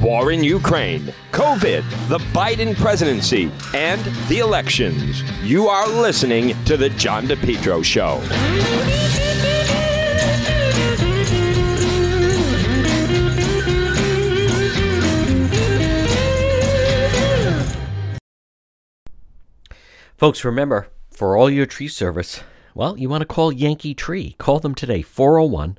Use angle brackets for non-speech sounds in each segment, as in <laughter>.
war in Ukraine, COVID, the Biden presidency, and the elections. You are listening to The John DePetro Show. Folks, remember, for all your tree service, well, you want to call Yankee Tree. Call them today, 401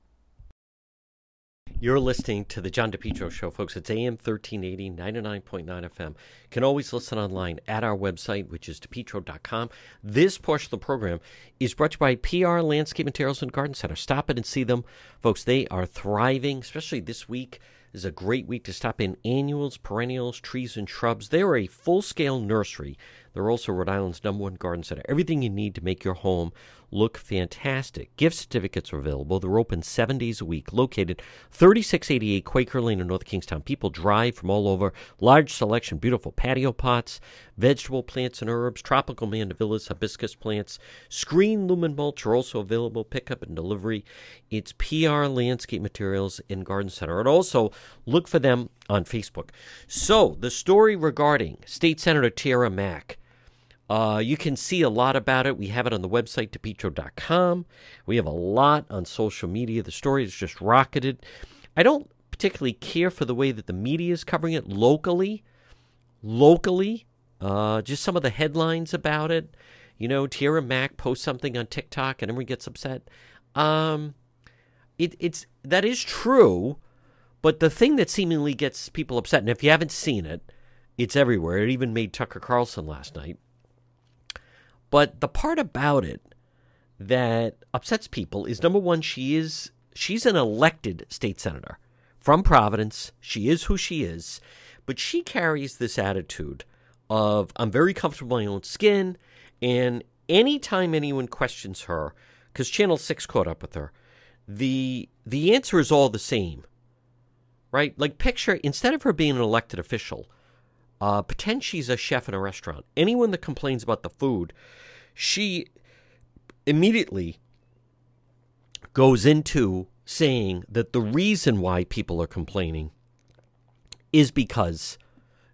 You're listening to the John DePetro Show, folks. It's AM 1380, 99.9 FM. You can always listen online at our website, which is depetro.com. This portion of the program is brought to you by PR Landscape Materials and Garden Center. Stop it and see them. Folks, they are thriving, especially this week is a great week to stop in annuals, perennials, trees, and shrubs. They are a full scale nursery. They're also Rhode Island's number one garden center. Everything you need to make your home look fantastic. Gift certificates are available. They're open seven days a week, located 3688 Quaker Lane in North Kingstown. People drive from all over. Large selection, beautiful patio pots, vegetable plants and herbs, tropical mandevillas, hibiscus plants. Screen lumen mulch are also available, pickup and delivery. It's PR Landscape Materials in Garden Center. And also look for them on Facebook. So, the story regarding State Senator Tiara Mack uh, you can see a lot about it. We have it on the website, depetro.com. We have a lot on social media. The story is just rocketed. I don't particularly care for the way that the media is covering it locally. Locally, uh, just some of the headlines about it. You know, Tiara Mack posts something on TikTok and everyone gets upset. Um, it, it's that is true, but the thing that seemingly gets people upset, and if you haven't seen it, it's everywhere. It even made Tucker Carlson last night but the part about it that upsets people is number one, she is she's an elected state senator from Providence. She is who she is, but she carries this attitude of I'm very comfortable in my own skin, and anytime anyone questions her, because Channel Six caught up with her, the the answer is all the same, right? Like picture instead of her being an elected official, uh, pretend she's a chef in a restaurant. Anyone that complains about the food, she immediately goes into saying that the reason why people are complaining is because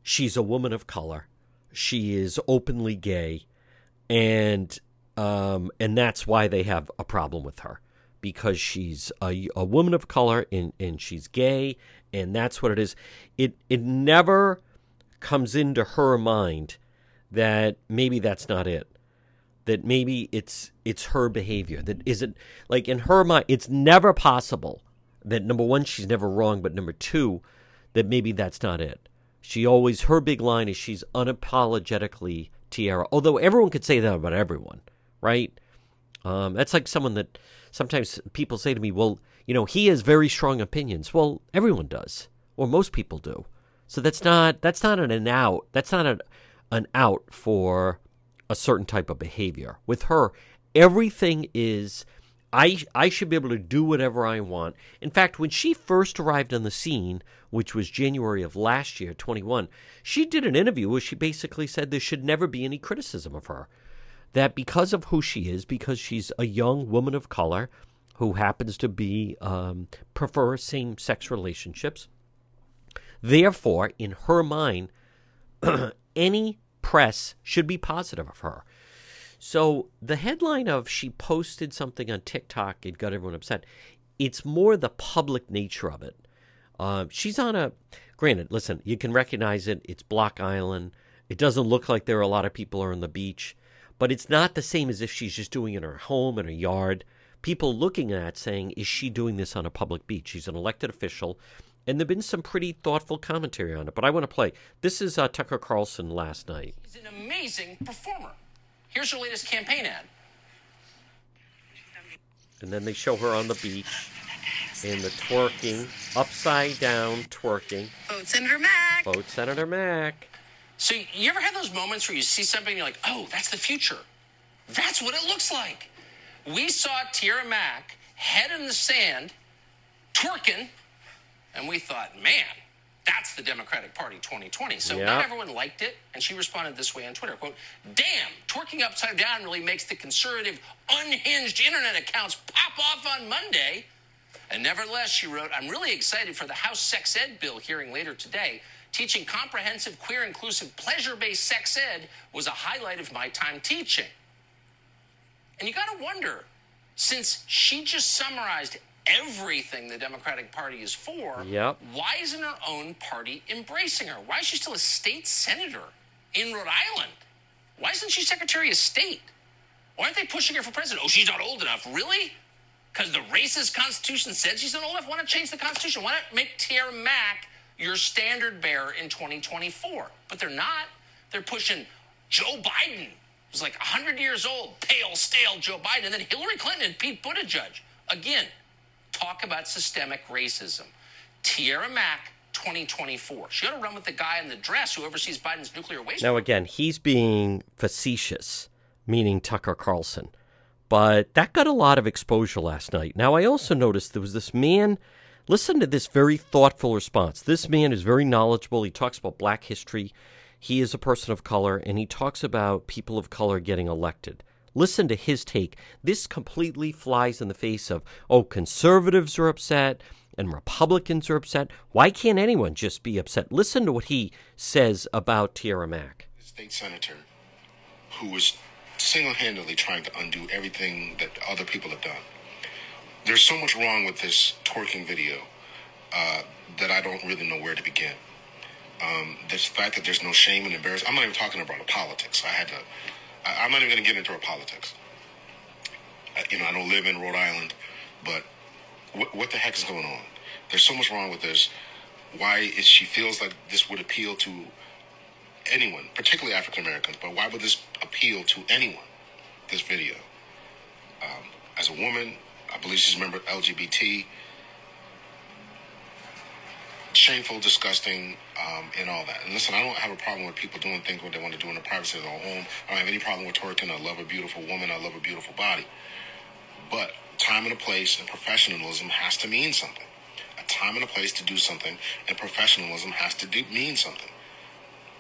she's a woman of color, she is openly gay, and um, and that's why they have a problem with her because she's a, a woman of color and, and she's gay, and that's what it is. It it never comes into her mind that maybe that's not it that maybe it's it's her behavior that isn't like in her mind it's never possible that number one she's never wrong but number two that maybe that's not it. She always her big line is she's unapologetically tiara although everyone could say that about everyone right? Um, that's like someone that sometimes people say to me well you know he has very strong opinions. Well everyone does or most people do so that's not that's not an, out. That's not an an out for a certain type of behavior. With her, everything is I I should be able to do whatever I want. In fact, when she first arrived on the scene, which was January of last year, 21, she did an interview where she basically said there should never be any criticism of her. that because of who she is, because she's a young woman of color who happens to be um, prefer same sex relationships, therefore, in her mind, <clears throat> any press should be positive of her. So the headline of she posted something on TikTok, it got everyone upset. It's more the public nature of it. Uh, she's on a, granted, listen, you can recognize it. It's Block Island. It doesn't look like there are a lot of people on the beach, but it's not the same as if she's just doing it in her home, in her yard. People looking at saying, is she doing this on a public beach? She's an elected official. And there have been some pretty thoughtful commentary on it. But I want to play. This is uh, Tucker Carlson last night. He's an amazing performer. Here's her latest campaign ad. And then they show her on the beach in the twerking, upside down twerking. Vote Senator Mack. Vote Senator Mack. So you ever had those moments where you see something and you're like, oh, that's the future. That's what it looks like. We saw Tiara Mack head in the sand, twerking, and we thought, man, that's the Democratic Party 2020. So Yeah. not everyone liked it, and she responded this way on Twitter, quote, damn, twerking upside down really makes the conservative, unhinged internet accounts pop off on Monday. And nevertheless, she wrote, I'm really excited for the House sex ed bill hearing later today. Teaching comprehensive, queer, inclusive, pleasure based sex ed was a highlight of my time teaching. And you got to wonder, since she just summarized everything the Democratic Party is for, Yep. why isn't her own party embracing her? Why is she still a state senator in Rhode Island? Why isn't she Secretary of State? Why aren't they pushing her for president? Oh, she's not old enough. Really? Because the racist Constitution said she's not old enough? Why not change the Constitution? Why not make Tiara Mack your standard bearer in 2024? But they're not. They're pushing Joe Biden, who's like 100 years old, pale, stale Joe Biden, and then Hillary Clinton and Pete Buttigieg. Again, talk about systemic racism. Tiara Mack, 2024. She ought to run with the guy in the dress who oversees Biden's nuclear waste. Now, again, he's being facetious, meaning Tucker Carlson. But that got a lot of exposure last night. Now, I also noticed there was this man. Listen to this very thoughtful response. This man is very knowledgeable. He talks about black history. He is a person of color, and he talks about people of color getting elected. Listen to his take. This completely flies in the face of, oh, conservatives are upset and Republicans are upset. Why can't anyone just be upset? Listen to what he says about Tiara Mack. state senator who was single-handedly trying to undo everything that other people have done. There's so much wrong with this twerking video uh, that I don't really know where to begin. Um, this fact that there's no shame and embarrassment. I'm not even talking about politics. I had to. I, I'm not even going to get into her politics. Uh, you know, I don't live in Rhode Island, but what, what the heck is going on? There's so much wrong with this. Why is she feels like this would appeal to anyone, particularly African Americans, but why would this appeal to anyone, this video? Um, as a woman, I believe she's a member of LGBT. Shameful, disgusting, um, and all that. And listen, I don't have a problem with people doing things what they want to do in the privacy of their home. I don't have any problem with twerking. I love a beautiful woman. I love a beautiful body. But time and a place and professionalism has to mean something. A time and a place to do something, and professionalism has to do, mean something.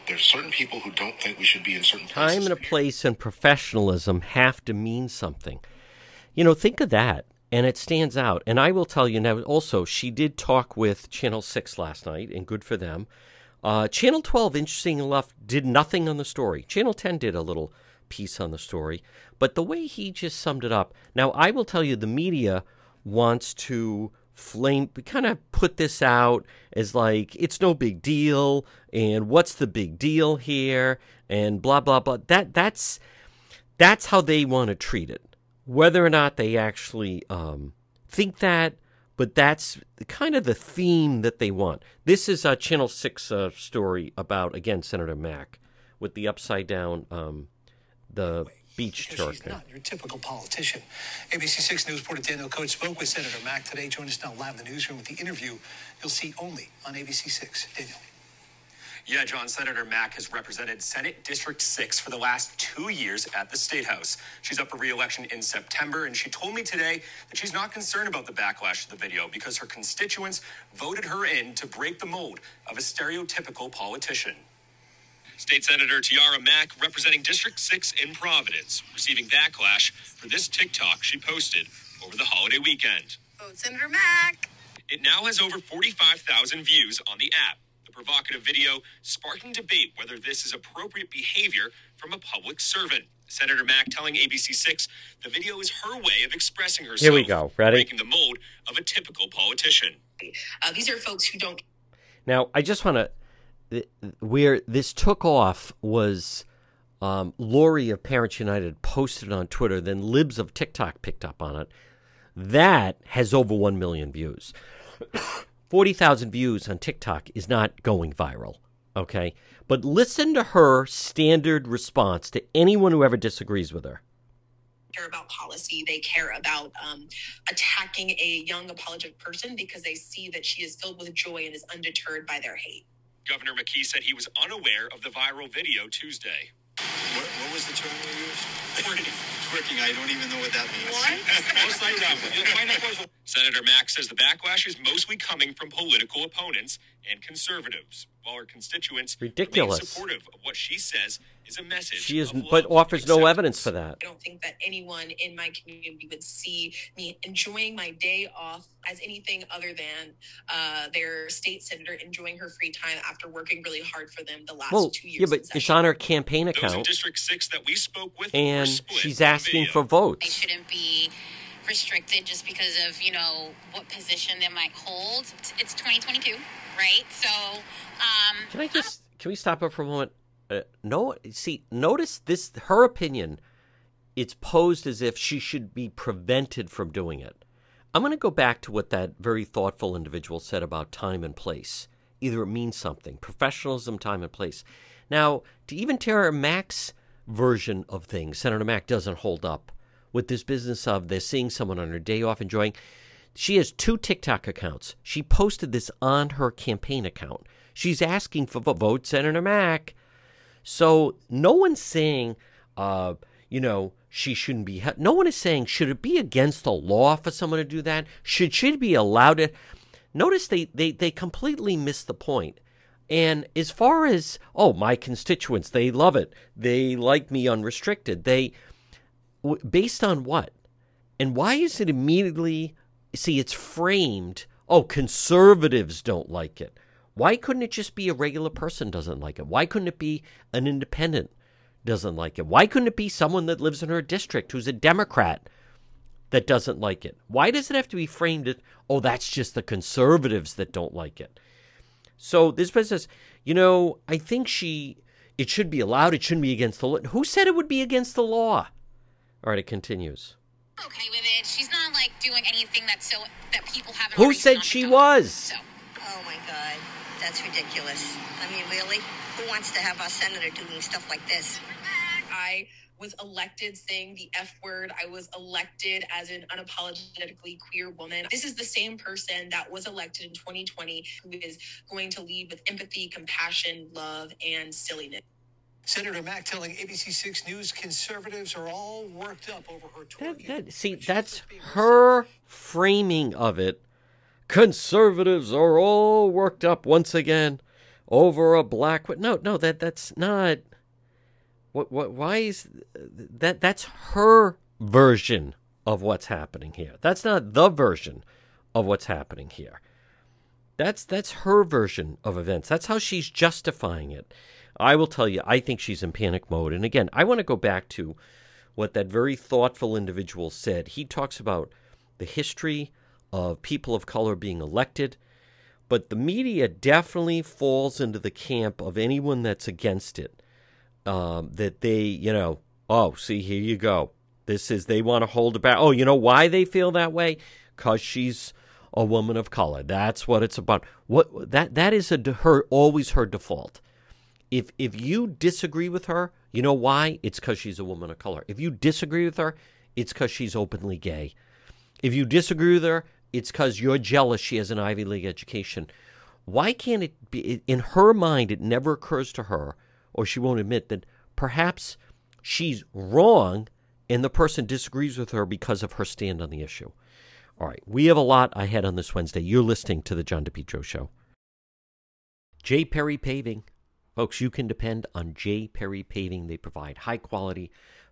There's certain people who don't think we should be in certain places. Time and a place and professionalism have to mean something. You know, think of that. And it stands out. And I will tell you now also, she did talk with Channel 6 last night, and good for them. Uh, Channel 12, interesting enough, did nothing on the story. Channel 10 did a little piece on the story. But the way he just summed it up. Now, I will tell you, the media wants to flame kind of put this out as like it's no big deal and what's the big deal here and blah blah blah that that's that's how they want to treat it whether or not they actually um, think that but that's kind of the theme that they want this is a channel 6 uh, story about again senator mack with the upside down um, the beach Because she's not your typical politician. ABC 6 News reporter Daniel Coates spoke with Senator Mack today. Join us now live in the newsroom with the interview you'll see only on ABC 6. Daniel. Yeah, John, Senator Mack has represented Senate District 6 for the last two years at the State House. She's up for re election in September, and she told me today that she's not concerned about the backlash to the video because her constituents voted her in to break the mold of a stereotypical politician. State Senator Tiara Mack, representing District 6 in Providence, receiving backlash for this TikTok she posted over the holiday weekend. Vote Senator Mack. It now has over 45,000 views on the app. The provocative video sparking debate whether this is appropriate behavior from a public servant. Senator Mack telling ABC6 the video is her way of expressing herself. Here we go. Ready? Breaking the mold of a typical politician. Uh, these are folks who don't Now, I just want to. Where this took off was um, Lori of Parents United posted on Twitter, then Libs of TikTok picked up on it. That has over 1 million views. <coughs> 40,000 views on TikTok is not going viral, okay? But listen to her standard response to anyone who ever disagrees with her. care about policy. They care about um, attacking a young apologetic person because they see that she is filled with joy and is undeterred by their hate. Governor McKee said he was unaware of the viral video Tuesday. What, what was the term you used? Twerking. Twerking. I don't even know what that means. Senator Mack says the backlash is mostly coming from political opponents and conservatives, while her constituents remain Ridiculous. supportive of what she says is a message. She is, but offers and no evidence for that. I don't think that anyone in my community would see me enjoying my day off as anything other than uh, their state senator enjoying her free time after working really hard for them the last Well, two years. yeah, but in it's session. on her campaign Those in account, District 6 that we spoke with were and she's asking for votes. They shouldn't be restricted just because of you know what position they might hold. It's 2022, right? So, um, Can I just can we stop her for a moment? Uh, no, see, notice this. Her opinion. It's posed as if she should be prevented from doing it. I'm going to go back to what that very thoughtful individual said about time and place. Either it means something professionalism, time and place. Now, to even Tara Mack's version of things, Senator Mack doesn't hold up with this business of they're seeing someone on her day off enjoying. She has two TikTok accounts. She posted this on her campaign account. She's asking for vo- vote Senator Mack. So no one's saying, uh, you know, she shouldn't be. No one is saying should it be against the law for someone to do that? Should she be allowed to? Notice they they they completely miss the point. And as far as oh my constituents, they love it. They like me unrestricted. They w- based on what? And why is it immediately see it's framed, oh conservatives don't like it. Why couldn't it just be a regular person doesn't like it? Why couldn't it be an independent doesn't like it? Why couldn't it be someone that lives in her district who's a Democrat that doesn't like it? Why does it have to be framed as, oh, that's just the conservatives that don't like it? So this person says, you know, I think she, it should be allowed. It shouldn't be against the law. Who said it would be against the law? All right, it continues. okay with it. She's not like doing anything that's so that people haven't. Who said she was? So. Oh my God, that's ridiculous. I mean, really? Who wants to have our senator doing stuff like this? I was elected saying the F word. I was elected as an unapologetically queer woman. This is the same person that was elected in 2020 who is going to lead with empathy, compassion, love, and silliness. Senator Mack telling ABC6 News conservatives are all worked up over her That, twerking. that, see, but she's that's her framing of it. Conservatives are all worked up once again over a black. No, no, that that's not. What? What? Why is that? That's her version of what's happening here. That's not the version of what's happening here. That's that's her version of events. That's how she's justifying it. I will tell you, I think she's in panic mode. And again, I want to go back to what that very thoughtful individual said. He talks about the history of people of color being elected, but the media definitely falls into the camp of anyone that's against it. Um, that they, you know, oh, see, here you go. This is, they want to hold back. Oh, you know why they feel that way? Because she's a woman of color. That's what it's about. What that that is a her always her default. If if you disagree with her, you know why? It's because she's a woman of color. If you disagree with her, it's because she's openly gay. If you disagree with her, it's because you're jealous she has an Ivy League education. Why can't it be in her mind? It never occurs to her, or she won't admit that perhaps she's wrong, and the person disagrees with her because of her stand on the issue. All right, we have a lot ahead on this Wednesday. You're listening to the John DePetro Show. J. Perry Paving, Folks, you can depend on J. Perry Paving. They provide high quality,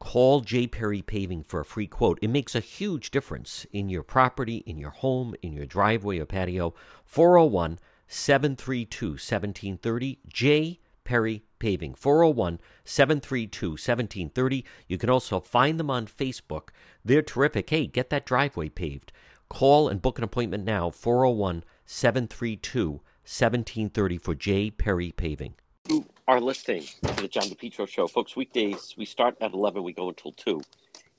call J. Perry Paving for a free quote. It makes a huge difference in your property, in your home, in your driveway or patio. 401 732 1730. J. Perry Paving. 401 732 1730. You can also find them on Facebook. They're terrific. Hey, get that driveway paved. Call and book an appointment now 401 732 1730 for J. Perry Paving. You are listening to the John DePetro Show. Folks, weekdays, we start at 11, we go until 2.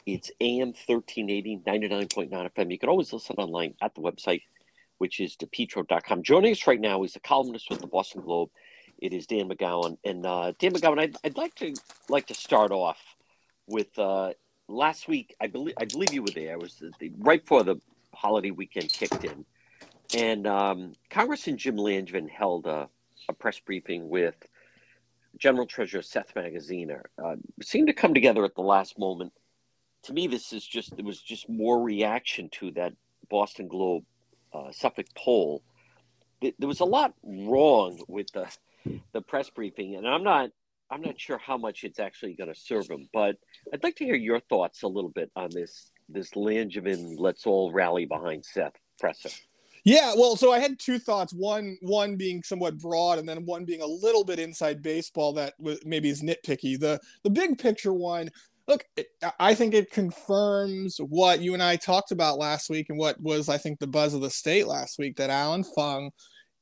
It's AM 1380, 99.9 FM. You can always listen online at the website, which is depetro.com. Joining us right now is a columnist with the Boston Globe. It is Dan McGowan. And uh, Dan McGowan, I'd, I'd like to like to start off with uh, last week. I believe I believe you were there. It was the, the, right before the holiday weekend kicked in. And um, Congressman Jim Langevin held a, a, press briefing with General Treasurer Seth Magaziner. Uh, seemed to come together at the last moment. To me, this is just it was just more reaction to that Boston Globe uh, Suffolk poll. There was a lot wrong with the the press briefing, and I'm not I'm not sure how much it's actually going to serve him, but I'd like to hear your thoughts a little bit on this this Langevin let's all rally behind Seth presser. Yeah, well, so I had two thoughts. One, one being somewhat broad, and then one being a little bit inside baseball that maybe is nitpicky. The the big picture one. Look, I think it confirms what you and I talked about last week, and what was I think the buzz of the state last week that Allan Fung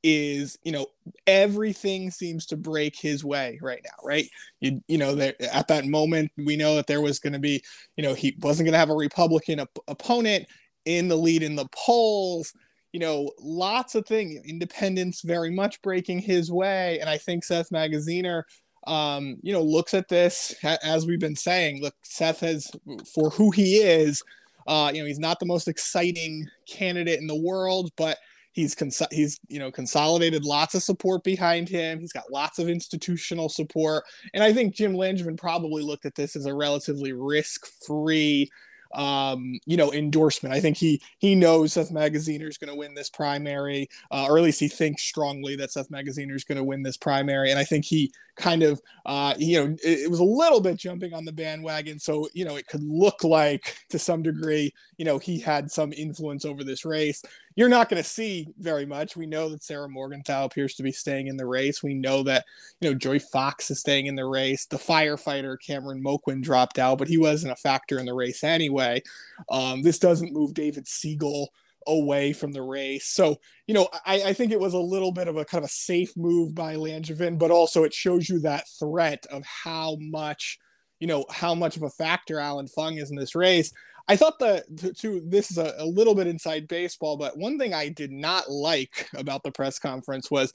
is you know everything seems to break his way right now right you you know that at that moment we know that there was going to be you know he wasn't going to have a republican op- opponent in the lead in the polls you know lots of things independence very much breaking his way and i think seth magaziner um you know looks at this as we've been saying look seth has for who he is uh you know he's not the most exciting candidate in the world but He's cons- he's you know consolidated lots of support behind him. He's got lots of institutional support, and I think Jim Langevin probably looked at this as a relatively risk-free um, you know, endorsement. I think he he knows Seth Magaziner is going to win this primary, uh, or at least he thinks strongly that Seth Magaziner is going to win this primary. And I think he kind of, uh, you know, it, it, was a little bit jumping on the bandwagon, so you know, it could look like to some degree, you know, he had some influence over this race. You're not going to see very much. We know that Sarah Morgenthau appears to be staying in the race. We know that, you know, Joy Fox is staying in the race. The firefighter Cameron Moquin dropped out, but he wasn't a factor in the race anyway. Um, this doesn't move David Segal away from the race. So, you know, I, I, think it was a little bit of a kind of a safe move by Langevin, but also it shows you that threat of how much, you know, how much of a factor Allan Fung is in this race. I thought that to, this is a, a little bit inside baseball, but one thing I did not like about the press conference was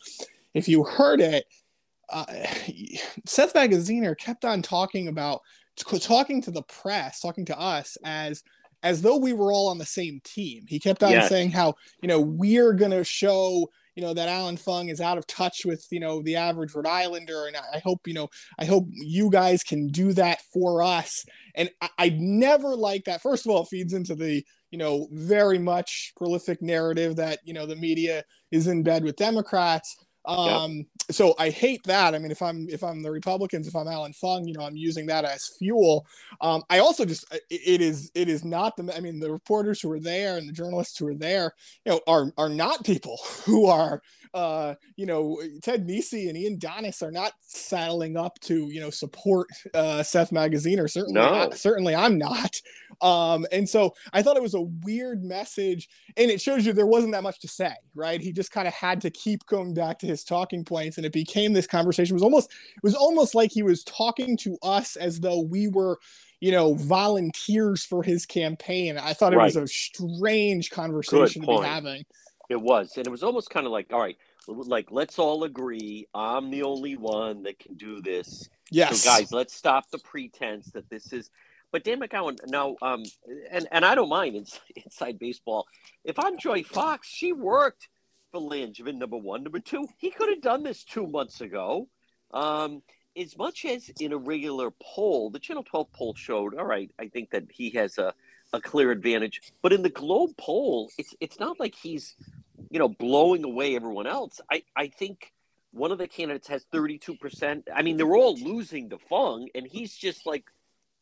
if you heard it, uh, Seth Magaziner kept on talking about talking to the press, talking to us as as though we were all on the same team. He kept on yes. saying how you know we're going to show you know that Allan Fung is out of touch with you know the average Rhode Islander, and I hope you know I hope you guys can do that for us. And I, I never like that. First of all, it feeds into the you know very much prolific narrative that you know the media is in bed with Democrats. Um, yep. so I hate that. I mean, if I'm if I'm the Republicans, if I'm Allan Fung, you know, I'm using that as fuel. Um, I also just it, it is it is not the I mean the reporters who are there and the journalists who are there, you know, are are not people <laughs> who are uh, you know, Ted Nesi and Ian Donnis are not saddling up to, you know, support uh, Seth Magaziner. Certainly, no. I, certainly I'm not. Um, and so I thought it was a weird message, and it shows you there wasn't that much to say, right? He just kind of had to keep going back to his talking points, and it became this conversation. It was almost, it was almost like he was talking to us as though we were you know, volunteers for his campaign. I thought it right. was a strange conversation to be having. It was, and it was almost kind of like, all right, like let's all agree I'm the only one that can do this. Yes. So guys, let's stop the pretense that this is. But Dan McGowan, now, um, and and I don't mind inside, <laughs> inside baseball. If I'm Joy Fox, she worked for Langevin. Number one, number two, he could have done this two months ago. Um, as much as in a regular poll, the Channel 12 poll showed, all right, I think that he has a, a clear advantage. But in the Globe poll, it's it's not like he's, you know, blowing away everyone else. I, I think one of the candidates has 32%. I mean, they're all losing to Fung, and he's just like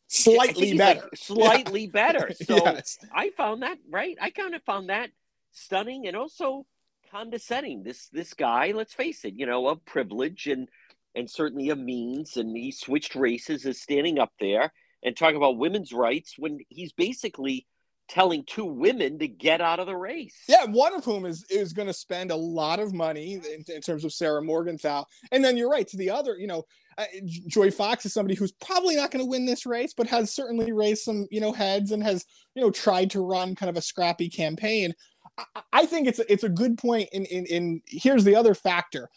slightly better. Like <laughs> slightly yeah. better. <laughs> So yes. I found that right. I kind of found that stunning and also condescending. This this guy, let's face it, you know, of privilege and and certainly a means, and he switched races, is standing up there and talking about women's rights when he's basically telling two women to get out of the race. Yeah, one of whom is is going to spend a lot of money in, in, terms of Sarah Morgenthau, and then you're right to the other. You know, uh, Joy Fox is somebody who's probably not going to win this race, but has certainly raised some you know heads and has you know tried to run kind of a scrappy campaign. I, think it's a, it's a good point. In, in in here's the other factor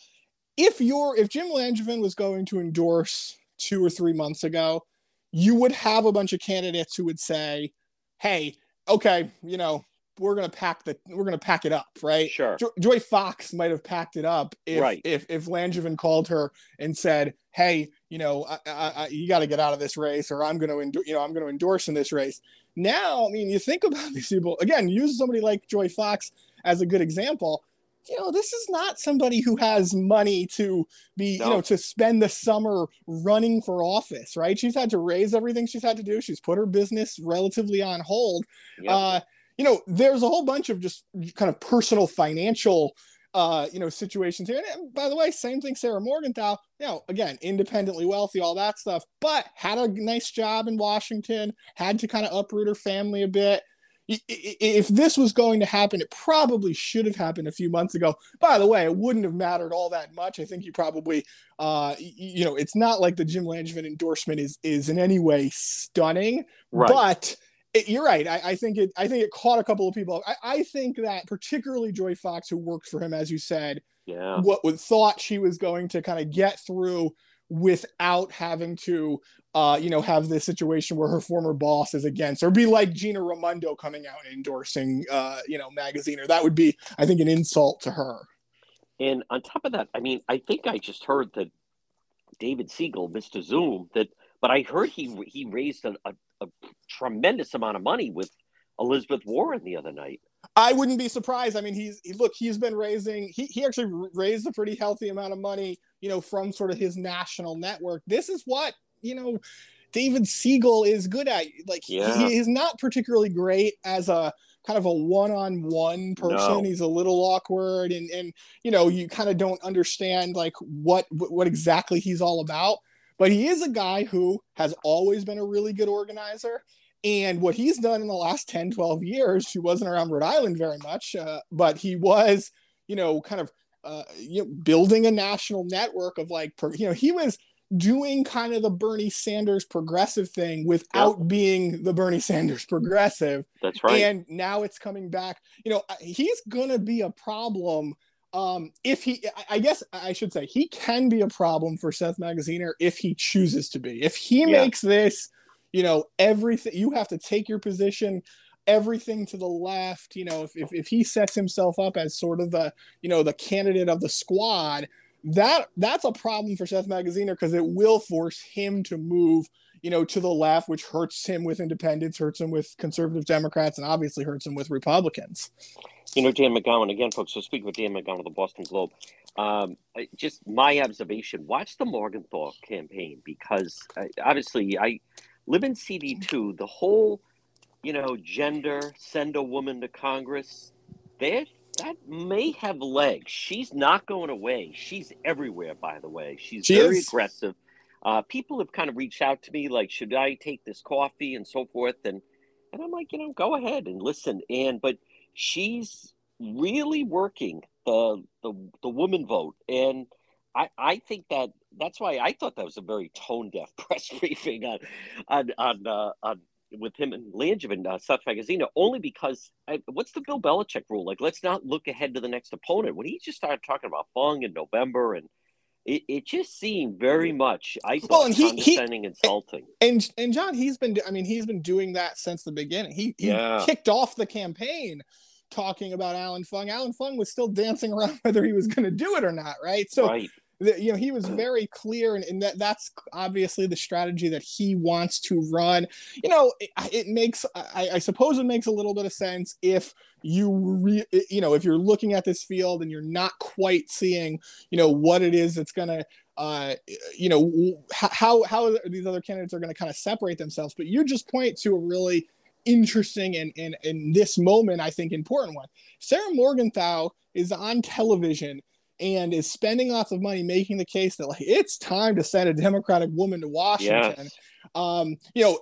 if you're if Jim Langevin was going to endorse two or three months ago, you would have a bunch of candidates who would say, "Hey, okay, you know, we're gonna pack the we're gonna pack it up, right?" Sure. Jo- Joy Fox might have packed it up if right. if if Langevin called her and said, "Hey, you know, I, I, I, you got to get out of this race, or I'm gonna you know I'm gonna endorse in this race." Now, I mean, you think about <laughs> these people again. Use somebody like Joy Fox as a good example you know, this is not somebody who has money to be, no. you know, to spend the summer running for office, right? She's had to raise everything she's had to do. She's put her business relatively on hold. Yep. Uh, you know, there's a whole bunch of just kind of personal financial uh, you know, situations here. And by the way, same thing, Sarah Morgenthau, you know, again, independently wealthy, all that stuff, but had a nice job in Washington, had to kind of uproot her family a bit if this was going to happen, it probably should have happened a few months ago. By the way, it wouldn't have mattered all that much. I think you probably, uh, you know, it's not like the Jim Langevin endorsement is is in any way stunning, right. but it, you're right. I, I, think it. I think it caught a couple of people. I, I, think that particularly Joy Fox, who worked for him, as you said, yeah, what would thought she was going to kind of get through without having to uh, you know, have this situation where her former boss is against, or be like Gina Raimondo coming out and endorsing, uh, you know, Magaziner, or that would be, I think, an insult to her. And on top of that, I mean, I think I just heard that David Segal, Mr. Zoom, that, but I heard he he raised a, a, a tremendous amount of money with Elizabeth Warren the other night. I wouldn't be surprised. I mean, he's he, look, he's been raising. He he actually raised a pretty healthy amount of money, you know, from sort of his national network. This is what you know, David Segal is good at. Like yeah. he is not particularly great as a kind of a one-on-one person. No. He's a little awkward, and and you know you kind of don't understand like what what exactly he's all about. But he is a guy who has always been a really good organizer. And what he's done in the last 10, 12 years, he wasn't around Rhode Island very much, uh, but he was, you know, kind of uh, you know, building a national network of like, you know, he was doing kind of the Bernie Sanders progressive thing without yep. being the Bernie Sanders progressive. That's right. And now it's coming back. You know, he's going to be a problem. Um, if he, I guess I should say, he can be a problem for Seth Magaziner if he chooses to be. If he yeah. makes this, you know, everything, you have to take your position everything to the left you know if, if, if he sets himself up as sort of the you know the candidate of the squad that that's a problem for Seth Magaziner because it will force him to move, you know, to the left, which hurts him with independents, hurts him with conservative Democrats, and obviously hurts him with Republicans. You know, Dan McGowan again, folks. So speaking with Dan McGowan of the Boston Globe, um, just my observation: watch the Morgenthau campaign because uh, obviously I live in CD two. The whole, you know, gender send a woman to Congress. They're that may have legs. She's not going away. She's everywhere, by the way. She's she very is. aggressive. Uh, people have kind of reached out to me, like, should I take this coffee and so forth? And and I'm like, you know, go ahead and listen. And but she's really working the the the woman vote, and I I think that that's why I thought that was a very tone deaf <laughs> press briefing on on on uh, on with him and Langevin, uh, Seth Magaziner, only because I, what's the Bill Belichick rule? Like, let's not look ahead to the next opponent. When he just started talking about Fung in November, and it, it just seemed very much, I thought, well, and he, condescending, he, insulting. And and John, he's been, I mean, he's been doing that since the beginning. He he yeah. kicked off the campaign talking about Allan Fung. Allan Fung was still dancing around <laughs> whether he was going to do it or not, right? So. Right you know he was very clear and, and, that that's obviously the strategy that he wants to run. You know it, it makes I, I, suppose it makes a little bit of sense if you re, you know if you're looking at this field and you're not quite seeing you know what it is that's going to uh, you know how how these other candidates are going to kind of separate themselves. But you just point to a really interesting and, and in this moment i think important one. Sarah morgenthau is on television and is spending lots of money making the case that like it's time to send a Democratic woman to Washington. Yes. Um, you know,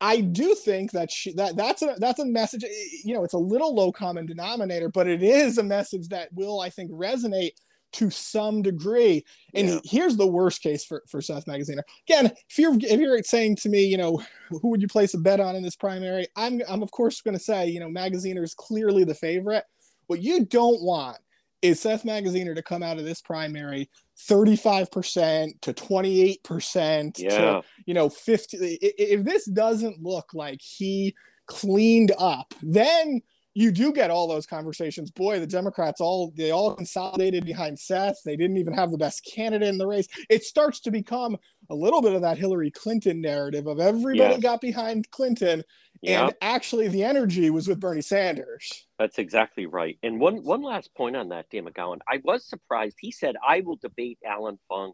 I do think that she, that that's a that's a message. You know, it's a little low common denominator, but it is a message that will, I think, resonate to some degree. And yeah. here's the worst case for, for Seth Magaziner. Again, if you're if you're saying to me, you know, who would you place a bet on in this primary? I'm I'm of course going to say, you know, Magaziner is clearly the favorite. What you don't want is Seth Magaziner to come out of this primary 35% to 28% yeah. to you know 50 if this doesn't look like he cleaned up then you do get all those conversations boy the democrats all they all consolidated behind seth they didn't even have the best candidate in the race it starts to become a little bit of that hillary clinton narrative of everybody yes. got behind clinton Yep. And actually, the energy was with Bernie Sanders. That's exactly right. And one one last point on that, Dan McGowan. I was surprised. He said, "I will debate Allan Fung."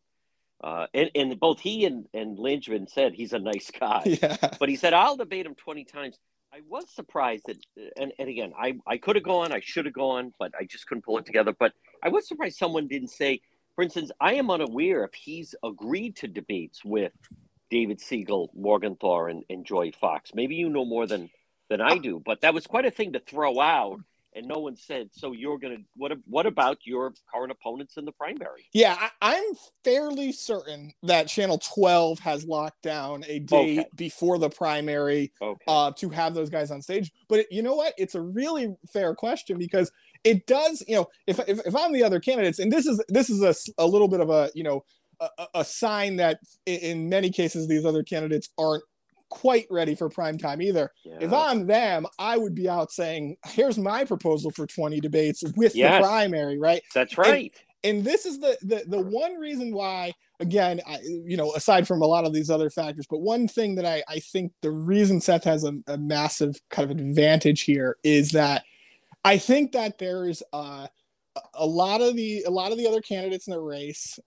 Uh, and, and both he and, and Langevin said he's a nice guy. <laughs> Yeah. But he said, I'll debate him 20 times. I was surprised that, uh, and, and again, I, I could have gone, I should have gone, but I just couldn't pull it together. But I was surprised someone didn't say, for instance, I am unaware if he's agreed to debates with David Segal, Morgenthau, and, and Joy Fox. Maybe you know more than than I do, but that was quite a thing to throw out. And no one said, so you're going to, what, what about your current opponents in the primary? Yeah, I, am fairly certain that Channel 12 has locked down a date okay. before the primary okay. uh, to have those guys on stage. But it, you know what? It's a really fair question because it does, you know, if, if, if I'm the other candidates, and this is, this is a, a little bit of a, you know, a, a sign that in many cases these other candidates aren't quite ready for prime time either. Yeah. If I'm them, I would be out saying, "Here's my proposal for 20 debates with yes. the primary." Right? That's right. And, and this is the, the the one reason why, again, I, you know, aside from a lot of these other factors, but one thing that I I think the reason Seth has a, a massive kind of advantage here is that I think that there's uh, a lot of the a lot of the other candidates in the race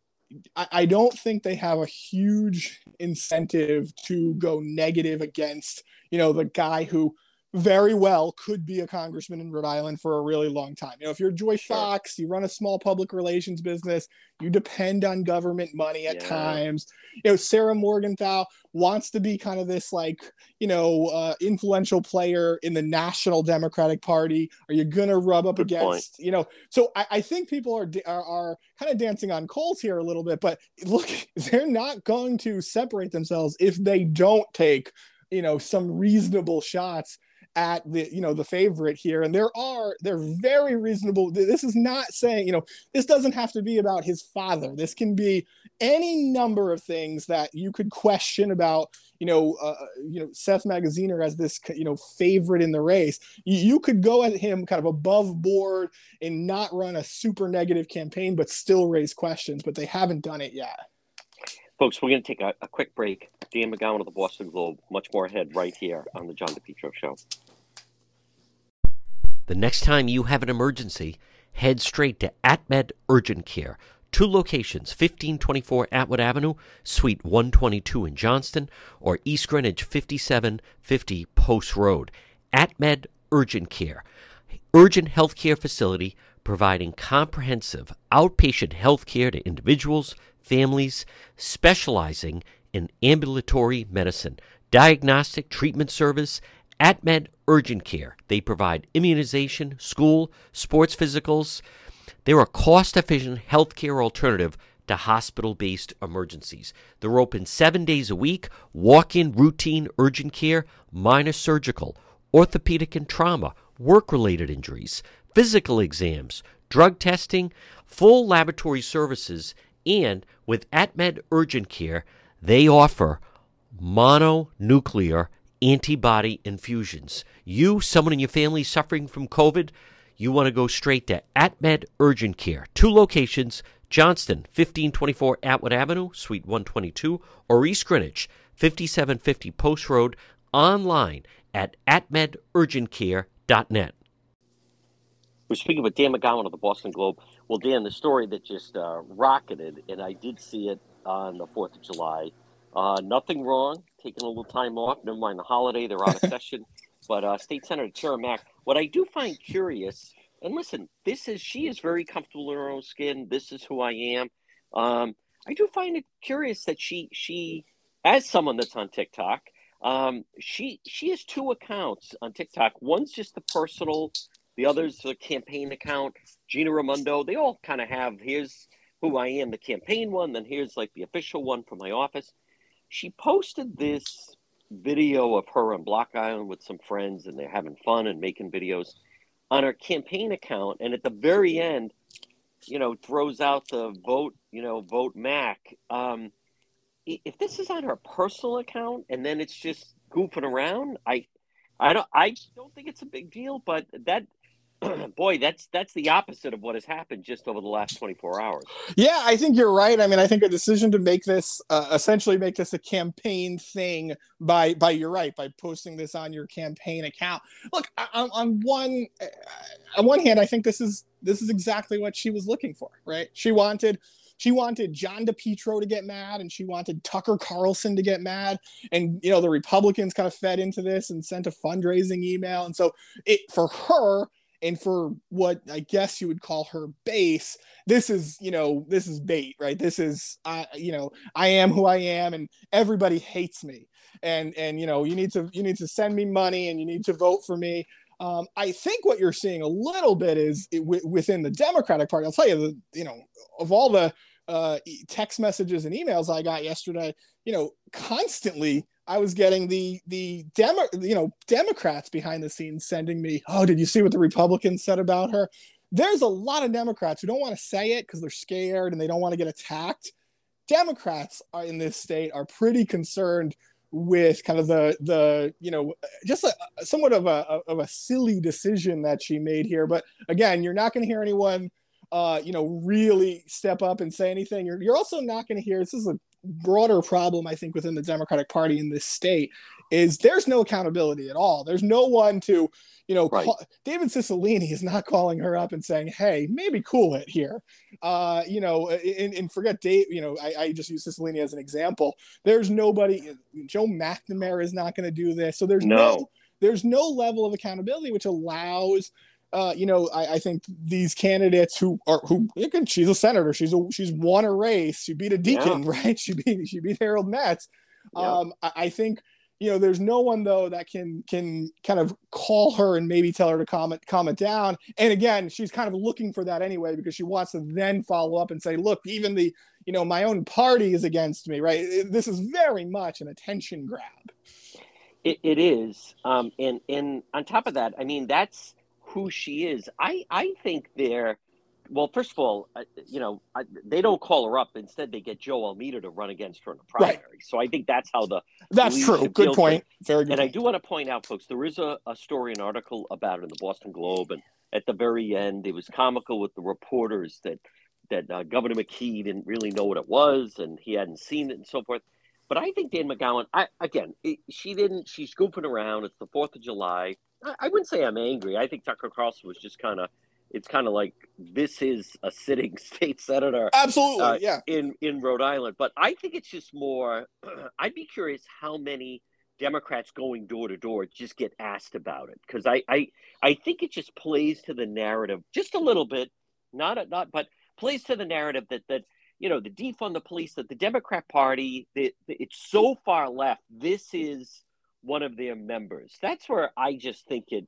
I, don't think they have a huge incentive to go negative against, you know, the guy who very well could be a congressman in Rhode Island for a really long time. You know, if you're Joy Fox, you run a small public relations business, you depend on government money at yeah. times. You know, Sarah Morgenthau wants to be kind of this like, you know, uh, influential player in the National Democratic Party. Are you going to rub up Good against, point. you know? So I, I think people are, are, are kind of dancing on coals here a little bit, but look, <laughs> they're not going to separate themselves if they don't take, you know, some reasonable shots at the you know the favorite here. And there are they're very reasonable. This is not saying you know this doesn't have to be about his father. This can be any number of things that you could question about you know uh, uh you know Seth Magaziner as this you know favorite in the race. You, you could go at him kind of above board and not run a super negative campaign but still raise questions but they haven't done it yet Folks, we're going to take a, a, quick break. Dan McGowan of the Boston Globe, much more ahead right here on the John DePetro Show. The next time you have an emergency, head straight to AtMed Urgent Care. Two locations 1524 Atwood Avenue, Suite 122 in Johnston, or East Greenwich 5750 Post Road. AtMed Urgent Care. Urgent healthcare facility providing comprehensive outpatient health care to individuals, families, specializing in ambulatory medicine, diagnostic treatment service, AtMed Urgent Care. They provide immunization, school, sports physicals. They're a cost efficient healthcare alternative to hospital based emergencies. They're open seven days a week, walk in routine urgent care, minor surgical, orthopedic and trauma, work related injuries, physical exams, drug testing, full laboratory services, and with AtMed Urgent Care, they offer mononuclear antibody infusions. You, someone in your family suffering from COVID, you want to go straight to AtMed Urgent Care. Two locations Johnston, 1524 Atwood Avenue, Suite 122, or East Greenwich, 5750 Post Road, online at atmedurgentcare.net. We're speaking with Dan McGowan of the Boston Globe. Well, Dan, the story that just uh, rocketed, and I did see it on the 4th of July. Uh, nothing wrong, taking a little time off. Never mind the holiday, they're out of <laughs> session. But uh, State Senator Tiara Mack, what I do find curious, and listen, this is she is very comfortable in her own skin. This is who I am. Um, I do find it curious that she she, as someone that's on TikTok, um, she she has two accounts on TikTok. One's just the personal, the other's the campaign account. Gina Raimondo, they all kind of have here's who I am, the campaign one, then here's like the official one from my office. She posted this video of her on Block Island with some friends, and they're having fun and making videos on her campaign account. And at the very end, you know, throws out the vote, you know, vote Mack. Um, if this is on her personal account and then it's just goofing around, I, I don't, I don't think it's a big deal. But that <clears throat> boy, that's that's the opposite of what has happened just over the last 24 hours. Yeah, I think you're right. I mean, I think a decision to make this uh, essentially make this a campaign thing by by you're right by posting this on your campaign account. Look, on, on one uh, on one hand, I think this is this is exactly what she was looking for. Right? She wanted she wanted John DePetro to get mad and she wanted Tucker Carlson to get mad. And, you know, the Republicans kind of fed into this and sent a fundraising email. And so it, for her, and for what I guess you would call her base, this is you know this is bait, right? This is uh, you know I am who I am, and everybody hates me, and and you know you need to you need to send me money and you need to vote for me. Um, I think what you're seeing a little bit is it, w- within the Democratic Party. I'll tell you, the, you know, of all the uh, text messages and emails I got yesterday, you know, constantly I was getting the the demo, you know, Democrats behind the scenes sending me, "Oh, did you see what the Republicans said about her?" There's a lot of Democrats who don't want to say it because they're scared and they don't want to get attacked. Democrats are, in this state are pretty concerned with kind of the the you know just a, somewhat of a of a silly decision that she made here. But again, you're not going to hear anyone uh, you know, really step up and say anything. You're, you're also not going to hear this is a broader problem, I think, within the Democratic Party in this state is there's no accountability at all. There's no one to, you know, right. call, David Cicilline is not calling her up and saying, "Hey, maybe cool it here," uh, you know, and, and forget Dave. You know, I, I just use Cicilline as an example. There's nobody. Joe McNamara is not going to do this. So there's no. no there's no level of accountability which allows uh, you know, I, I, think these candidates who are who again, she's a senator, she's a she's won a race, she beat a deacon, yeah. <laughs> right? She beat she beat Harold Metz. Yeah. Um, I, I, think you know, there's no one though that can can kind of call her and maybe tell her to comment comment down. And again, she's kind of looking for that anyway because she wants to then follow up and say, look, even the you know my own party is against me, right? This is very much an attention grab. it, it is, um, and and on top of that, I mean that's who she is. I I think they're well. First of all, uh, you know I, they don't call her up. Instead, they get Joe Almeida to run against her in the primary. Right. So I think that's how the that's true. Good point. Very good. And point. I do want to point out, folks, there is a, a story, an article about it in the Boston Globe, and at the very end, it was comical with the reporters that that uh, Governor McKee didn't really know what it was, and he hadn't seen it, and so forth. But I think Dan McGowan, I, again, it, she didn't. She's goofing around. It's the Fourth of July. I wouldn't say I'm angry. I think Tucker Carlson was just kind of. It's kind of like this is a sitting <laughs> state senator, absolutely, uh, yeah, in in Rhode Island. But I think it's just more. <clears throat> I'd be curious how many Democrats going door to door just get asked about it because I, I I think it just plays to the narrative just a little bit, not a, not but plays to the narrative that that you know the defund the police that the Democrat Party that it's so far left. This is one of their members. That's where I just think it.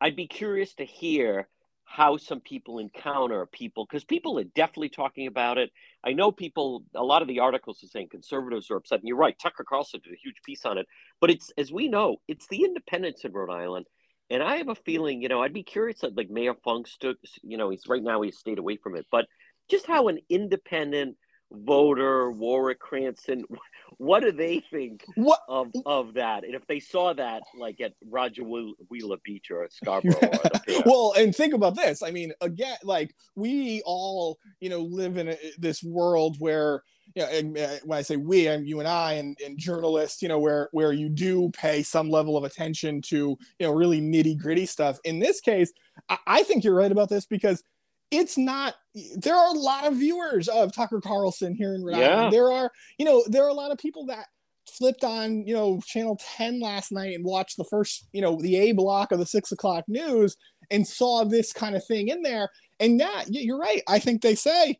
I'd be curious to hear how some people encounter people because people are definitely talking about it. I know people. A lot of the articles are saying conservatives are upset, and you're right. Tucker Carlson did a huge piece on it, but it's as we know, it's the independents in Rhode Island. And I have a feeling, you know, I'd be curious that like Mayor Fung stood, you know, he's right now he's stayed away from it, but just how an independent voter, Warwick Cranston, <laughs> what do they think what? of of that? And if they saw that like at Roger Wheeler Beach or at Scarborough, or <laughs> well, and think about this. I mean, again, like we all, you know, live in a, this world where you know, and uh, when I say we, I'm you and I and, and journalists, you know, where where you do pay some level of attention to, you know, really nitty gritty stuff. In this case, I, I think you're right about this because it's not there are a lot of viewers of Tucker Carlson here in Rhode yeah. Island. There are, you know, there are a lot of people that flipped on, you know, channel 10 last night and watched the first, you know, the A block of the six o'clock news and saw this kind of thing in there. And yeah, you're right. I think they say,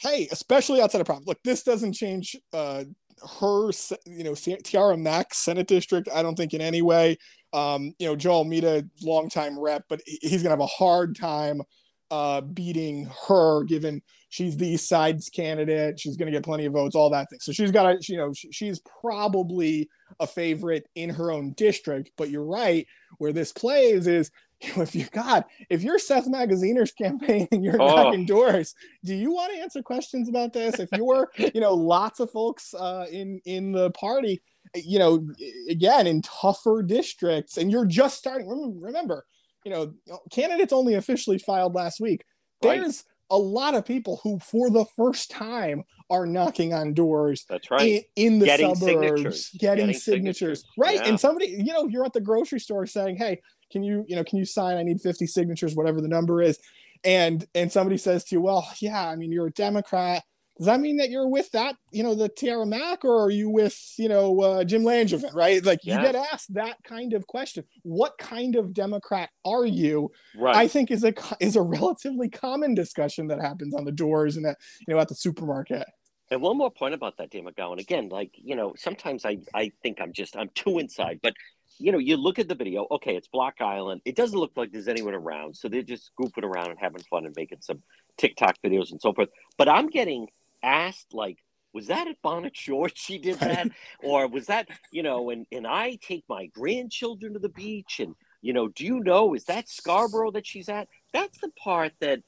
hey, especially outside of problems. Look, this doesn't change uh her, you know, Tiara Mack Senate district. I don't think in any way. Um, you know, Joe Almeida, longtime rep, but he's gonna have a hard time uh, beating her, given she's the sides candidate. She's going to get plenty of votes, all that thing. So she's got to, you know, she's probably a favorite in her own district. But you're right, where this plays is <laughs> if you got if you're Seth Magaziner's campaign and you're oh. knocking doors, do you want to answer questions about this? If you're, you know, lots of folks uh, in in the party, you know, again in tougher districts, and you're just starting. Remember, you know, candidates only officially filed last week. There's right. a lot of people who, for the first time, are knocking on doors. That's right. In, in the getting suburbs, signatures. Getting, getting signatures. signatures. Right. Yeah. And somebody, you know, you're at the grocery store saying, "Hey, can you, you know, can you sign? I need 50 signatures, whatever the number is." And and somebody says to you, "Well, yeah, I mean, you're a Democrat." Does that mean that you're with that, you know, the Tiara Mack, or are you with, you know, uh, Jim Langevin, right? Like you get asked that kind of question. What kind of Democrat are you? Right. I think is a is a relatively common discussion that happens on the doors and at you know at the supermarket. And one more point about that, Dan McGowan. Again, like you know, sometimes I I think I'm just I'm too inside, but you know, you look at the video. Okay, it's Block Island. It doesn't look like there's anyone around, so they're just goofing around and having fun and making some TikTok videos and so forth. But I'm getting asked like was that at Bonnet Shores she did that? <laughs> Or was that you know and and I take my grandchildren to the beach and you know do you know is that Scarborough that she's at? That's the part that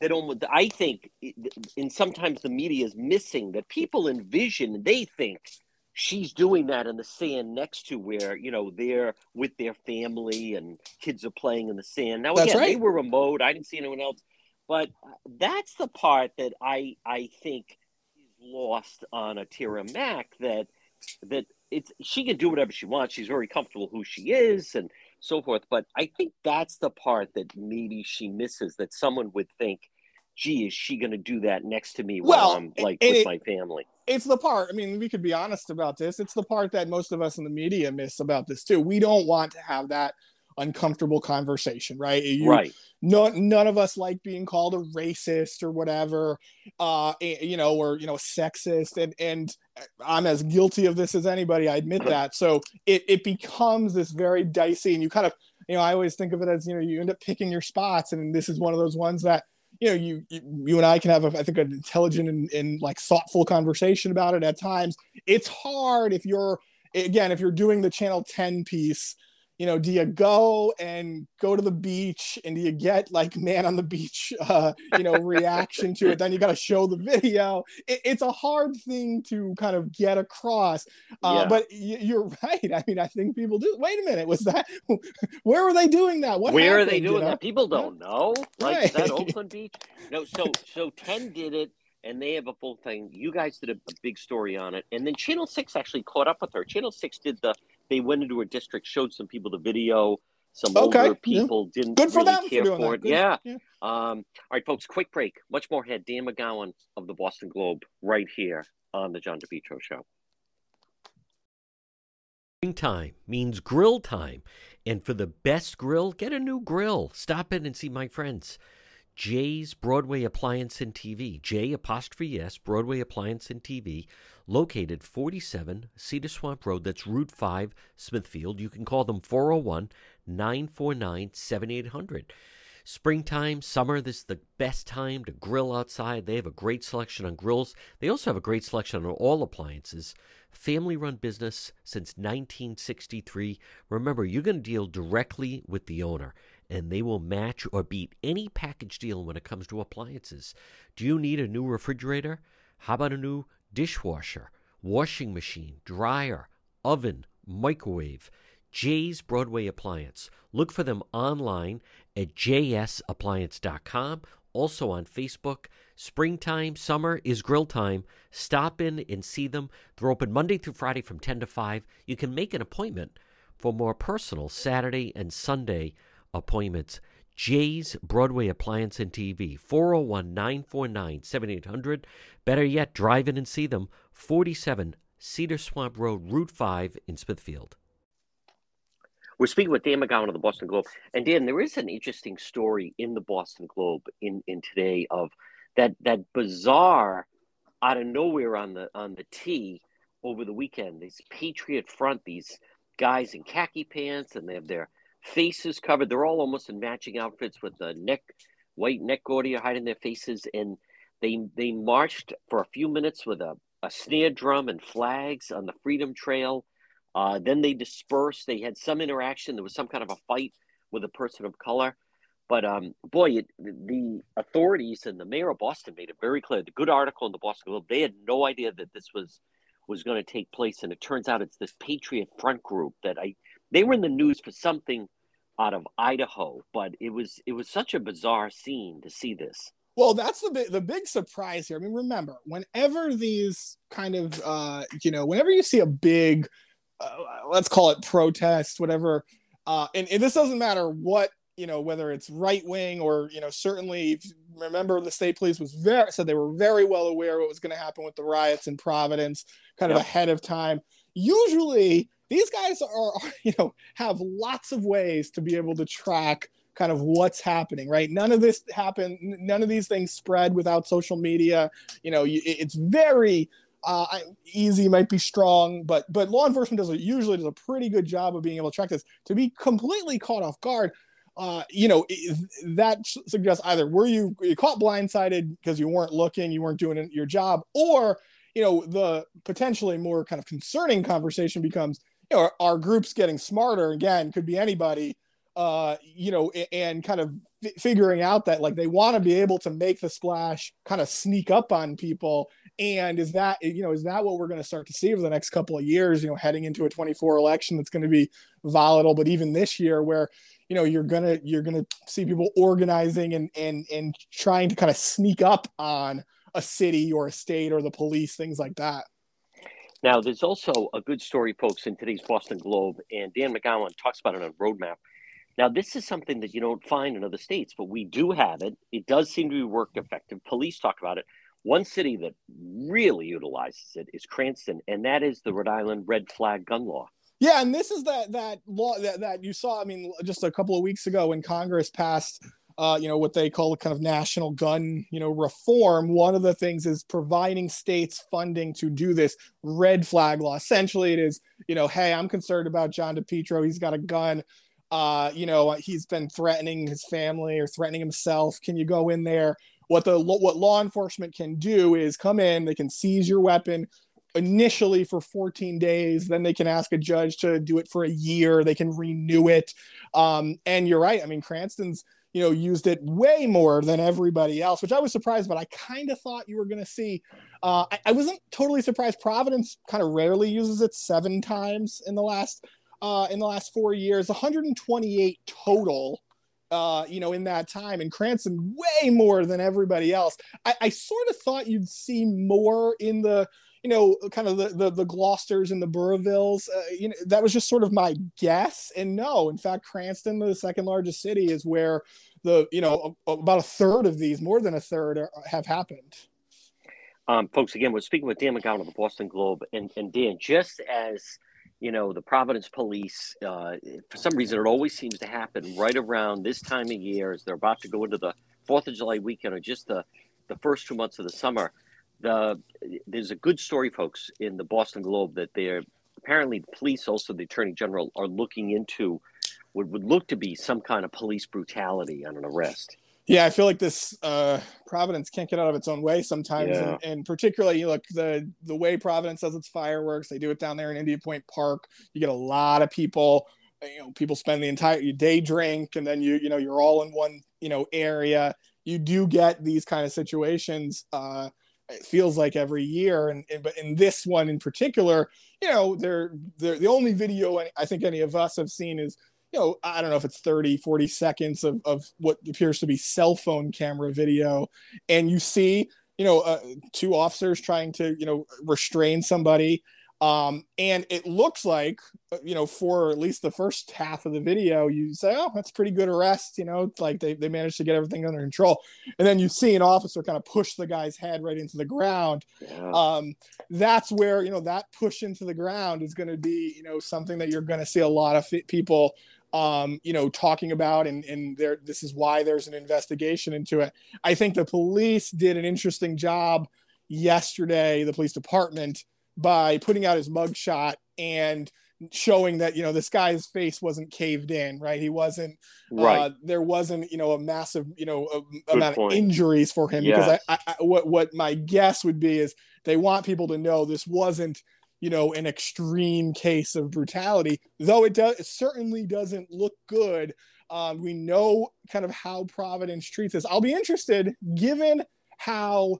that almost I think in sometimes the media is missing that people envision they think she's doing that in the sand next to where you know they're with their family and kids are playing in the sand. Now again right. they were remote. I didn't see anyone else but that's the part that I I think is lost on a Tiara Mack that that it's she can do whatever she wants. She's very comfortable who she is and so forth. But I think that's the part that maybe she misses that someone would think, gee, is she going to do that next to me while well, I'm like with it, my family? It's the part. I mean, we could be honest about this. It's the part that most of us in the media miss about this too. We don't want to have that uncomfortable conversation, right? You, right. No, none of us like being called a racist or whatever, uh, you know, or you know, sexist, and and I'm as guilty of this as anybody. I admit that. So it it becomes this very dicey, and you kind of, you know, I always think of it as you know, you end up picking your spots, and this is one of those ones that you know you you, you and I can have a, I think an intelligent and, and like thoughtful conversation about it at times. It's hard if you're again if you're doing the channel 10 piece you know, do you go and go to the beach and do you get like man on the beach, <laughs> uh, you know, reaction to it? Then you got to show the video. It, it's a hard thing to kind of get across. Uh, yeah. But you, are <laughs> right. I mean, I think people do. Wait a minute, was that? <laughs> Where were they doing that? What? Where happened, are they doing you know? that? People don't know. Like right. that Oakland Beach. No. So so ten did it and they have a full thing. You guys did a, a, big story on it, and then Channel Six actually caught up with her. Channel Six did the they went into a district, showed some people the video. Some okay. older people yeah. didn't Good for really them care for, for it. Yeah. yeah. Um, all right, folks, quick break. Much more ahead. Dan McGowan of the Boston Globe right here on the John DePetro Show. Time means grill time. And for the best grill, get a new grill. Stop in and see my friends. Jay's Broadway Appliance and TV. J apostrophe S, Broadway Appliance and TV located 47 Cedar Swamp Road. That's Route 5, Smithfield. You can call them 401 949 7800. Springtime, summer, this is the best time to grill outside. They have a great selection on grills. They also have a great selection on all appliances. Family run business since 1963. Remember, you're going to deal directly with the owner, and they will match or beat any package deal when it comes to appliances. Do you need a new refrigerator? How about a new dishwasher, washing machine, dryer, oven, microwave? Jay's Broadway Appliance. Look for them online at jsappliance.com. Also on Facebook. Springtime, summer is grill time. Stop in and see them. They're open Monday through Friday from 10 to 5. You can make an appointment for more personal Saturday and Sunday appointments. Jay's Broadway Appliance and TV, 401 949 7800. Better yet, drive in and see them, 47 Cedar Swamp Road, Route 5 in Smithfield. We're speaking with Dan McGowan of the Boston Globe. And Dan, there is an interesting story in the Boston Globe in, in today of that that bizarre out of nowhere on the on the tee over the weekend. This Patriot Front, these guys in khaki pants and they have their faces covered. They're all almost in matching outfits with the neck white neck gauntlet hiding their faces and they they marched for a few minutes with a, a snare drum and flags on the Freedom Trail uh, then they dispersed. They had some interaction. There was some kind of a fight with a person of color. But um, boy, it, the authorities and the mayor of Boston made it very clear. The good article in the Boston Globe, they had no idea that this was was going to take place, and it turns out it's this Patriot Front group that I they were in the news for something out of Idaho, but it was it was such a bizarre scene to see this. Well, that's the big, the big surprise here. I mean, remember, whenever these kind of uh, you know, whenever you see a big uh, let's call it protest, whatever. Uh, and, and this doesn't matter what you know whether it's right wing or you know certainly remember the state police was very said they were very well aware what was going to happen with the riots in Providence kind of ahead of time. Usually these guys are <laughs> you know have lots of ways to be able to track kind of what's happening right none of this happened none of these things spread without social media you know it's very uh, easy might be strong, but but law enforcement does a, usually does a pretty good job of being able to track this. To be completely caught off guard, uh, you know, that suggests either were you, you caught blindsided because you weren't looking, you weren't doing your job, or you know, the potentially more kind of concerning conversation becomes, you know, our groups getting smarter again? Could be anybody, uh, you know, and kind of f- figuring out that like they want to be able to make the splash, kind of sneak up on people and is that you know is that what we're going to start to see over the next couple of years? You know, heading into a 24 election that's going to be volatile, but even this year where you know you're gonna you're gonna see people organizing and and and trying to kind of sneak up on a city or a state or the police, things like that. Now, there's also a good story, folks, in today's Boston Globe, and Dan McGowan talks about it on Roadmap. Now, this is something that you don't find in other states, but we do have it. It does seem to be worked effective. Police talk about it. One city that really utilizes it is Cranston, and that is the Rhode Island red flag gun law. Yeah, and this is that that law that, that you saw. I mean, just a couple of weeks ago when Congress passed, uh, you know, what they call a kind of national gun, you know, reform. One of the things is providing states funding to do this red flag law. Essentially, it is, you know, hey, I'm concerned about John DePetro. He's got a gun. Uh, you know, he's been threatening his family or threatening himself. Can you go in there? What the what law enforcement can do is come in, they can seize your weapon initially for 14 days, then they can ask a judge to do it for a year. They can renew it. Um, and you're right. I mean, Cranston's you know used it way more than everybody else, which I was surprised. But I kind of thought you were going to see. Uh, I, I wasn't totally surprised. Providence kind of rarely uses it seven times in the last uh, in the last four years. 128 total uh, you know, in that time, and Cranston way more than everybody else. I, I sort of thought you'd see more in the, you know, kind of the the, the Gloucesters and the Burrills. Uh, you know, that was just sort of my guess. And no, in fact, Cranston, the second largest city, is where the you know about a third of these, more than a third, are, have happened. Um, folks, again, we're speaking with Dan McGowan of the Boston Globe, and and Dan, just as you know, the Providence police, uh, for some reason, it always seems to happen right around this time of year as they're about to go into the Fourth of July weekend or just the, the first two months of the summer. The, there's a good story, folks, in the Boston Globe that they're apparently the police, also the attorney general, are looking into what would look to be some kind of police brutality on an arrest. Yeah, I feel like this uh, Providence can't get out of its own way sometimes, Yeah. and, and particularly you look the the way Providence does its fireworks. They do it down there in Indian Point Park. You get a lot of people. You know, people spend the entire day drink, and then you you know you're all in one you know area. You do get these kind of situations. Uh, it feels like every year, and, and but in this one in particular, you know, they're they're the only video I think any of us have seen is you know, I don't know if it's 30, 40 seconds of, of what appears to be cell phone camera video. And you see, you know, uh, two officers trying to, you know, restrain somebody. Um, and it looks like, uh, you know, for at least the first half of the video, you say, oh, that's pretty good arrest. You know, it's like they, they managed to get everything under control. And then you see an officer kind of push the guy's head right into the ground. Um, that's where, you know, that push into the ground is going to be, you know, something that you're going to see a lot of people um, you know, talking about, and and there, this is why there's an investigation into it. I think the police did an interesting job yesterday, the police department, by putting out his mugshot and showing that you know this guy's face wasn't caved in, right? He wasn't, Right. Uh, there wasn't, you know, a massive, you know, a, amount point. of injuries for him because I, I, I, what what my guess would be is they want people to know this wasn't you know an extreme case of brutality though it does it certainly doesn't look good um, we know kind of how providence treats this i'll be interested given how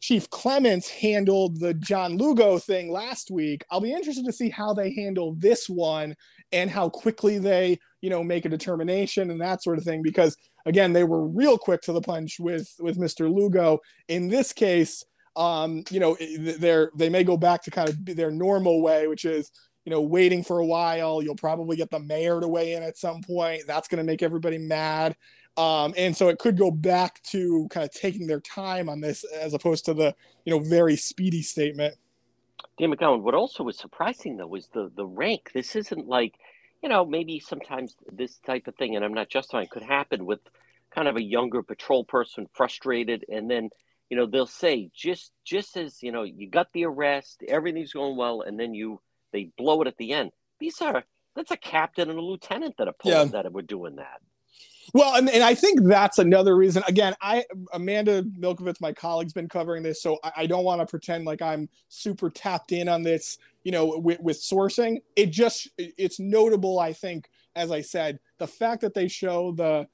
chief clements handled the john lugo thing last week i'll be interested to see how they handle this one and how quickly they you know make a determination and that sort of thing because again they were real quick to the punch with with mr lugo in this case um, you know, they're they may go back to kind of their normal way, which is you know waiting for a while. You'll probably get the mayor to weigh in at some point. That's going to make everybody mad, um, and so it could go back to kind of taking their time on this as opposed to the you know very speedy statement. Dan McGowan, what also was surprising though was the the rank. This isn't like, you know, maybe sometimes this type of thing, and I'm not justifying, could happen with kind of a younger patrol person frustrated, and then you know they'll say just just as you know you got the arrest, everything's going well, and then you they blow it at the end. These are that's a captain and a lieutenant that are pulling Yeah. that were doing that. Well, and, and I think that's another reason. Again, I Amanda Milkovits, my colleague's been covering this, so I, I don't want to pretend like I'm super tapped in on this. You know, with, with sourcing, it just it's notable. I think, as I said, the fact that they show the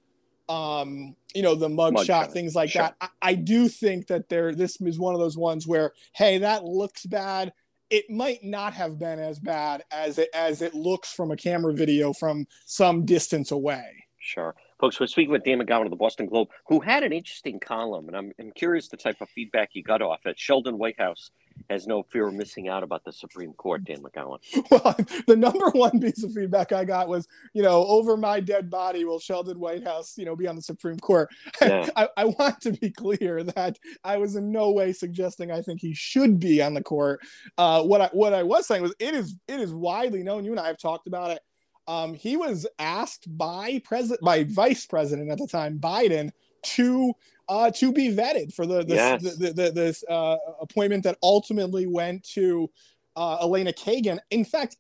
um you know the mugshot Mugshot, things like that I, I do think that there this is one of those ones where hey that looks bad it might not have been as bad as it as it looks from a camera video from some distance away Sure. Folks, we're speaking with Dan McGowan of the Boston Globe, who had an interesting column, and I'm, I'm curious the type of feedback he got off it. Sheldon Whitehouse has no fear of missing out about the Supreme Court, Dan McGowan. <laughs> well, the number one piece of feedback I got was, you know, over my dead body will Sheldon Whitehouse, you know, be on the Supreme Court. <laughs> Yeah. I, I want to be clear that I was in no way suggesting I think he should be on the court. Uh, what I what I was saying was it is it is widely known. You and I have talked about it. Um, he was asked by president by Vice President at the time Biden to uh, to be vetted for the this, Yes. the, the, the, this uh, appointment that ultimately went to uh, Elena Kagan. In fact,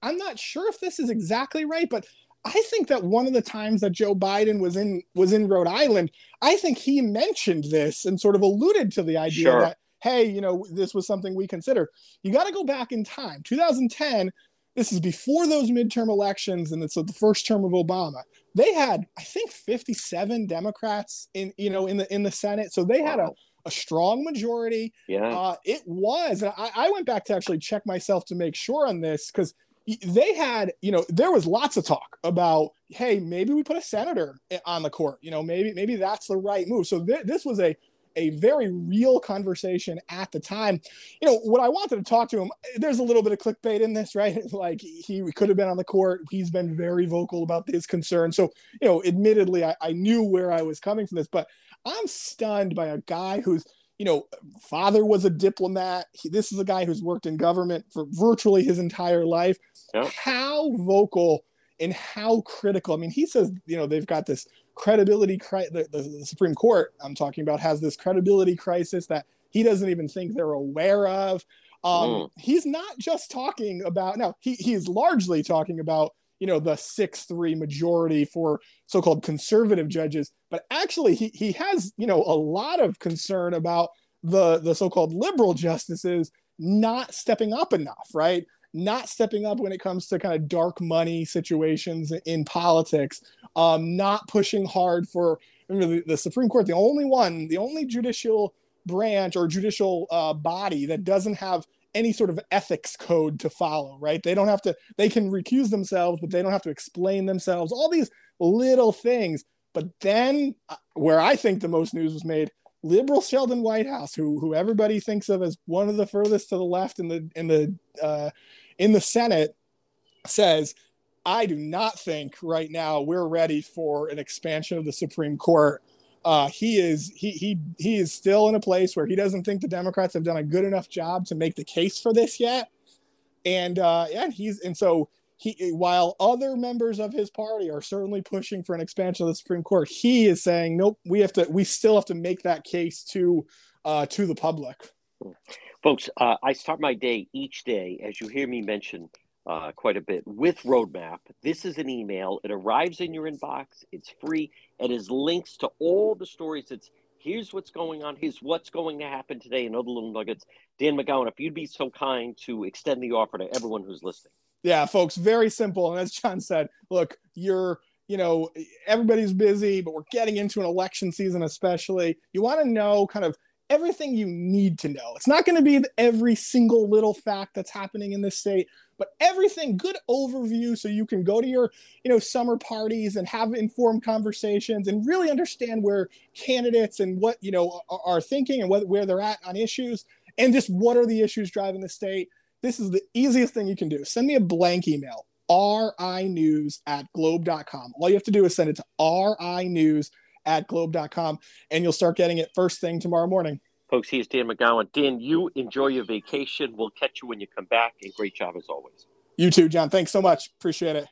I'm not sure if this is exactly right, but I think that one of the times that Joe Biden was in was in Rhode Island, I think he mentioned this and sort of alluded to the idea Sure. that hey, you know, this was something we consider. You got to go back in time. 2010, this is before those midterm elections and it's the first term of Obama. They had I think 57 Democrats in you know in the in the Senate. So they had a a strong majority. Yeah. Uh, it was. And I, I went back to actually check myself to make sure on this because they had, you know, there was lots of talk about, hey, maybe we put a senator on the court. You know, maybe maybe that's the right move. So th- this was a a very real conversation at the time. You know, what I wanted to talk to him, there's a little bit of clickbait in this, <laughs> right? Like he could have been on the court. He's been very vocal about his concerns. So, you know, admittedly, I, I knew where I was coming from this, but I'm stunned by a guy who's, you know, father was a diplomat. He, this is a guy who's worked in government for virtually his entire life. Yep. How vocal and how critical. I mean, he says, you know, they've got this credibility, cri- the, the, the Supreme Court I'm talking about has this credibility crisis that he doesn't even think they're aware of. Um, Mm. He's not just talking about, now, he, he is largely talking about you know the six three majority for so-called conservative judges but actually he, he has you know a lot of concern about the the so-called liberal justices not stepping up enough right not stepping up when it comes to kind of dark money situations in politics um, not pushing hard for remember the, the supreme court the only one the only judicial branch or judicial uh, body that doesn't have any sort of ethics code to follow, right? They don't have to, they can recuse themselves, but they don't have to explain themselves, all these little things. But then, uh, where I think the most news was made, liberal Sheldon Whitehouse, who who everybody thinks of as one of the furthest to the left in the in the uh, in the Senate, says, "I do not think right now we're ready for an expansion of the Supreme Court." uh, he is he he he is still in a place where he doesn't think the Democrats have done a good enough job to make the case for this yet, and uh, yeah, he's and so he while other members of his party are certainly pushing for an expansion of the Supreme Court, he is saying nope, we have to we still have to make that case to uh, to the public. Folks, uh, I start my day each day, as you hear me mention uh, quite a bit, with Roadmap. This is an email. It arrives in your inbox. It's free. It has links to all the stories. It's here's what's going on. Here's what's going to happen today, and other little nuggets. Dan McGowan, if you'd be so kind to extend the offer to everyone who's listening. Yeah, folks, very simple. And as John said, look, you're you know everybody's busy but we're getting into an election season especially you want to know kind of everything you need to know. It's not going to be every single little fact that's happening in this state, but everything good overview so you can go to your, you know, summer parties and have informed conversations and really understand where candidates and what, you know, are, are thinking and what, where they're at on issues and just what are the issues driving the state. This is the easiest thing you can do. Send me a blank email, rinews at globe.com. All you have to do is send it to rinews at globe.com and you'll start getting it first thing tomorrow morning. Folks, here's Dan McGowan. Dan, you enjoy your vacation. We'll catch you when you come back. And great job as always. You too, John. Thanks so much. Appreciate it.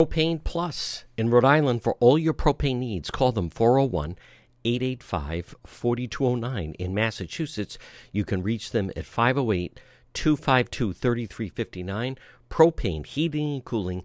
Propane Plus in Rhode Island for all your propane needs. Call them 401 885 4209. In Massachusetts, you can reach them at 508 252 3359. Propane Heating and Cooling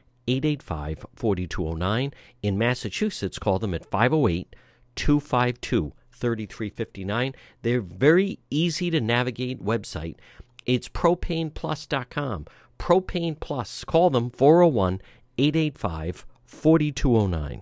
885 4209. In Massachusetts, call them at 508 252 3359. They're very easy to navigate website. It's propaneplus.com. Propane Plus. Call them 401 885 4209